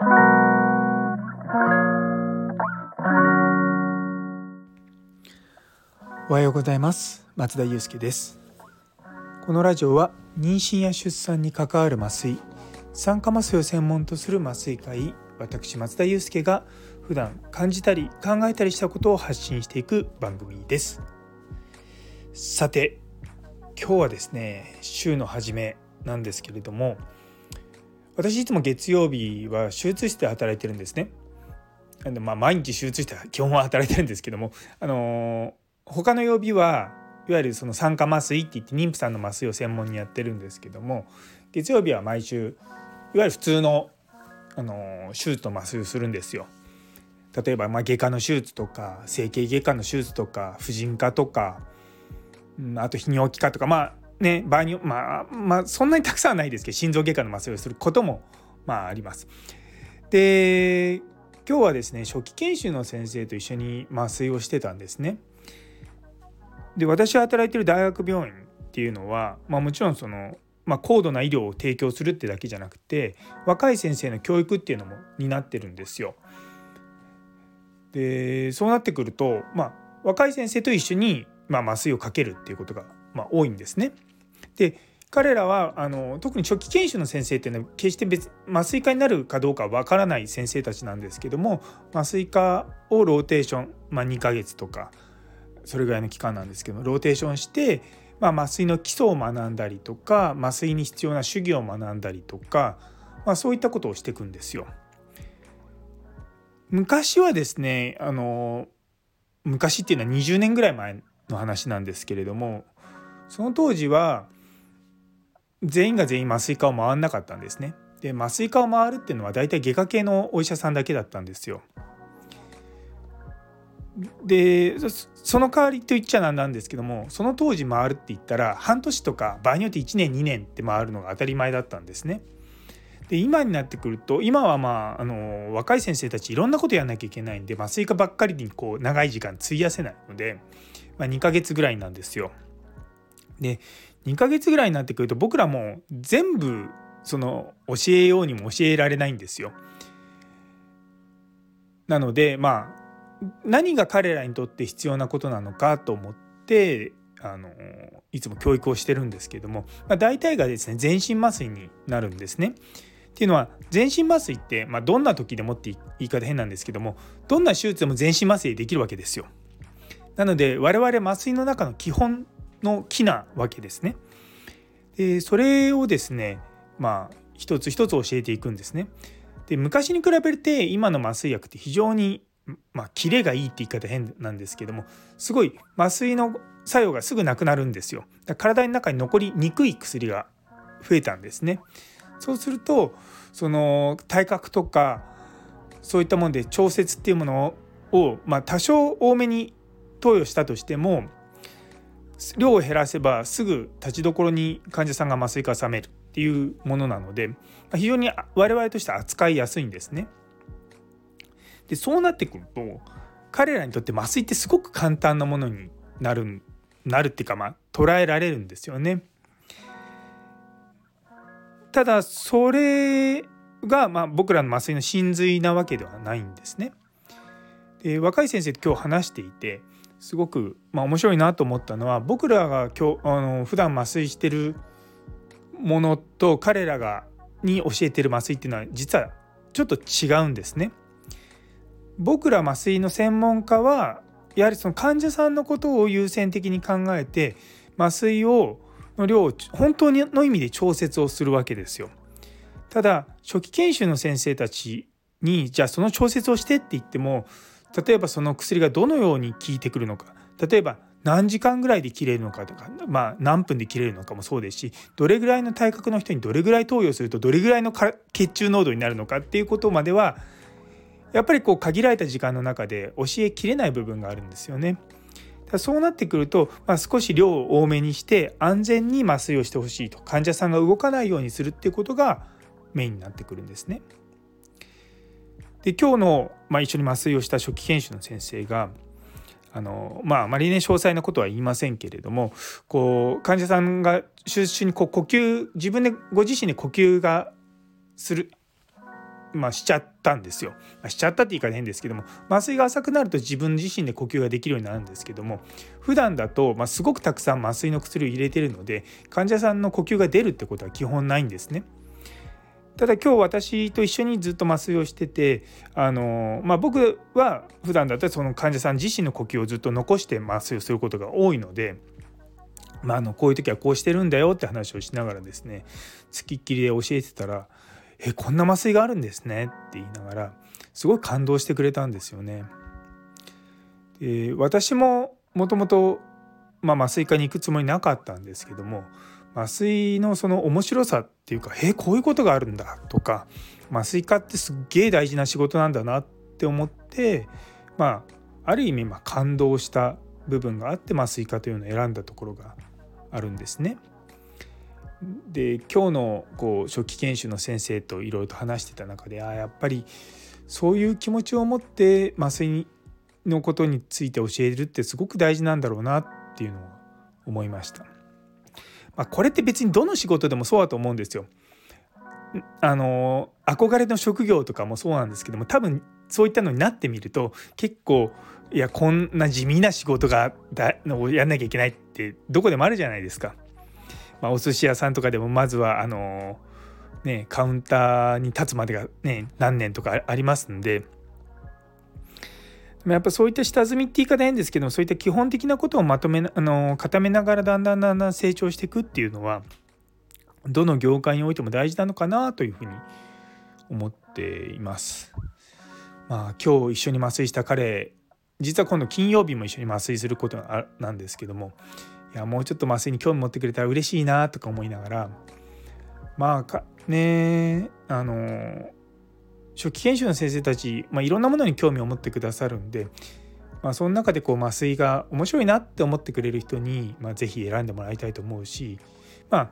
おはようございます。松田祐介です。このラジオは妊娠や出産に関わる麻酔酸化麻酔を専門とする麻酔科医私松田祐介が普段感じたり考えたりしたことを発信していく番組です。さて今日はですね週の初めなんですけれども私いつも月曜日は手術室で働いてるんですね。まあ、毎日手術室で基本は働いてるんですけども、あのー、他の曜日はいわゆるその酸化麻酔って言って妊婦さんの麻酔を専門にやってるんですけども月曜日は毎週いわゆる普通の、あのー、手術の麻酔をするんですよ。例えばまあ外科の手術とか整形外科の手術とか婦人科とか、うん、あと泌尿器科とかまあね場合にまあまあそんなにたくさんはないですけど心臓外科の麻酔をすることもまああります。で今日はですね初期研修の先生と一緒に麻酔をしてたんですね。で私が働いてる大学病院っていうのは、まあ、もちろんその、まあ、高度な医療を提供するってだけじゃなくて若い先生の教育っていうのも担ってるんですよ。でそうなってくると、まあ、若い先生と一緒に、まあ、麻酔をかけるっていうことが、まあ、多いんですね。で彼らはあの特に初期研修の先生っていうのは決して別麻酔科になるかどうかわからない先生たちなんですけども麻酔科をローテーション、まあ、2ヶ月とかそれぐらいの期間なんですけどローテーションして、まあ、麻酔の基礎を学んだりとか麻酔に必要な手技を学んだりとか、まあ、そういったことをしていくんですよ。昔はですねあの昔っていうのは20年ぐらい前の話なんですけれどもその当時は全員が全員麻酔科を回んなかったんですね。で麻酔科を回るっていうのは大体外科系のお医者さんだけだったんですよ。でその代わりと言っちゃなんなんですけどもその当時回るって言ったら半年とか場合によって1年2年って回るのが当たり前だったんですね。で今になってくると今はまああの若い先生たちいろんなことやんなきゃいけないんで麻酔科ばっかりにこう長い時間費やせないので、まあ、2ヶ月ぐらいなんですよ。で2ヶ月ぐらいになってくると僕らも全部その教えようにも教えられないんですよ。なのでまあ何が彼らにとって必要なことなのかと思ってあのいつも教育をしてるんですけども、まあ、大体がですね全身麻酔になるんですね。っていうのは全身麻酔って、まあ、どんな時でもって言い方変なんですけどもどんな手術でも全身麻酔できるわけですよ。なので我々麻酔の中の基本の木なわけですね。でそれをですねまあ一つ一つ教えていくんですね。で昔に比べて今の麻酔薬って非常にまあキレがいいって言い方変なんですけどもすごい麻酔の作用がすぐなくなるんですよ。体の中に残りにくい薬が増えたんですね。そうするとその体格とかそういったもので調節っていうものを、まあ、多少多めに投与したとしても量を減らせばすぐ立ちどころに患者さんが麻酔が冷めるっていうものなので非常に我々として扱いやすいんですね。でそうなってくると彼らにとって麻酔ってすごく簡単なものになるなるっていうかまあ捉えられるんですよね。ただそれがまあ僕らの麻酔の真髄なわけではないんですね。で若い先生と今日話していてすごく、まあ、面白いなと思ったのは僕らが今日あの普段麻酔してるものと彼らがに教えてる麻酔っていうのは実はちょっと違うんですね。僕ら麻酔の専門家はやはりその患者さんのことを優先的に考えて麻酔をの量を本当の意味で調節をするわけですよ。ただ初期研修の先生たちにじゃあその調節をしてって言っても例えばその薬がどのように効いてくるのか例えば何時間ぐらいで切れるのかとか、まあ、何分で切れるのかもそうですしどれぐらいの体格の人にどれぐらい投与するとどれぐらいの血中濃度になるのかっていうことまではやっぱりこう限られた時間の中で教えきれない部分があるんですよね。そうなってくると、まあ、少し量を多めにして安全に麻酔をしてほしいと患者さんが動かないようにするっていうことがメインになってくるんですね。で今日の、まあ、一緒に麻酔をした初期研修の先生があのまああまりね詳細なことは言いませんけれどもこう患者さんが手術中にこう呼吸自分でご自身で呼吸がするまあ、しちゃったんですよ。まあ、しちゃったって言い方変ですけども麻酔が浅くなると自分自身で呼吸ができるようになるんですけども普段だと、ま、すごくたくさん麻酔の薬を入れてるので患者さんの呼吸が出るってことは基本ないんですね。ただ今日私と一緒にずっと麻酔をしててあの、まあ、僕は普段だったらその患者さん自身の呼吸をずっと残して麻酔をすることが多いので。まあ、あのこういう時はこうしてるんだよって話をしながらですねつきっきりで教えてたら「えこんな麻酔があるんですね」って言いながらすごい感動してくれたんですよね。で私ももともと麻酔科に行くつもりなかったんですけども麻酔のその面白さっていうか「えこういうことがあるんだ」とか麻酔科ってすっげえ大事な仕事なんだなって思ってまあある意味ま感動した部分があって麻酔科というのを選んだところがあるんですね。で今日のこう初期研修の先生といろいろと話してた中であやっぱりそういう気持ちを持って麻酔のことについて教えるってすごく大事なんだろうなっていうのを思いました。まあ、これって別にどの仕事でもそうだと思うんですよ。あの憧れの職業とかもそうなんですけども多分そういったのになってみると結構いやこんな地味な仕事がだのやんなきゃいけないってどこでもあるじゃないですか。まあ、お寿司屋さんとかでもまずはあのねカウンターに立つまでがね何年とかありますんで。まやっぱそういった下積みって言い方変ですけどそういった基本的なことをまとめあの固めながらだんだんだんだん成長していくっていうのはどの業界においても大事なのかなというふうに思っています。まあ今日一緒に麻酔した彼実は今度金曜日も一緒に麻酔することなんですけどもいやもうちょっと麻酔に興味持ってくれたら嬉しいなとか思いながらまあかねあの初期研修の先生たち、まあ、いろんなものに興味を持ってくださるんで、まあ、その中でこう麻酔が面白いなって思ってくれる人に、まあ、是非選んでもらいたいと思うしまあ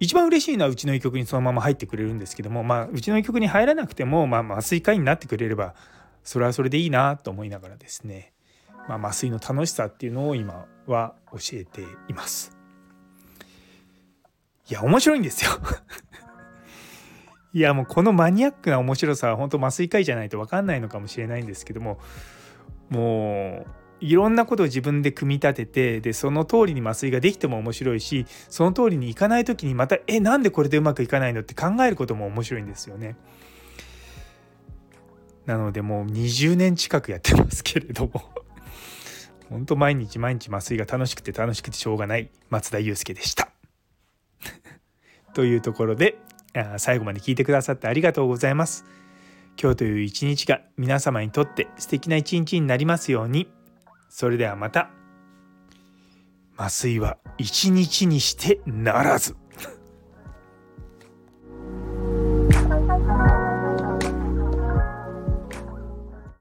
一番嬉しいのはうちの医局にそのまま入ってくれるんですけども、まあ、うちの医局に入らなくても、まあ、麻酔科医になってくれればそれはそれでいいなと思いながらですね、まあ、麻酔の楽しさっていうのを今は教えています。いや面白いんですよいやもうこのマニアックな面白さは本当麻酔科医じゃないと分かんないのかもしれないんですけどももういろんなことを自分で組み立ててでその通りに麻酔ができても面白いしその通りにいかない時にまたえなんでこれでうまくいかないのって考えることも面白いんですよね。なのでもう20年近くやってますけれども本当毎日毎日麻酔が楽しくて楽しくてしょうがない松田祐介でした。というところで最後まで聞いてくださってありがとうございます。今日という一日が皆様にとって素敵な一日になりますように。それではまた。麻酔は一日にしてならず。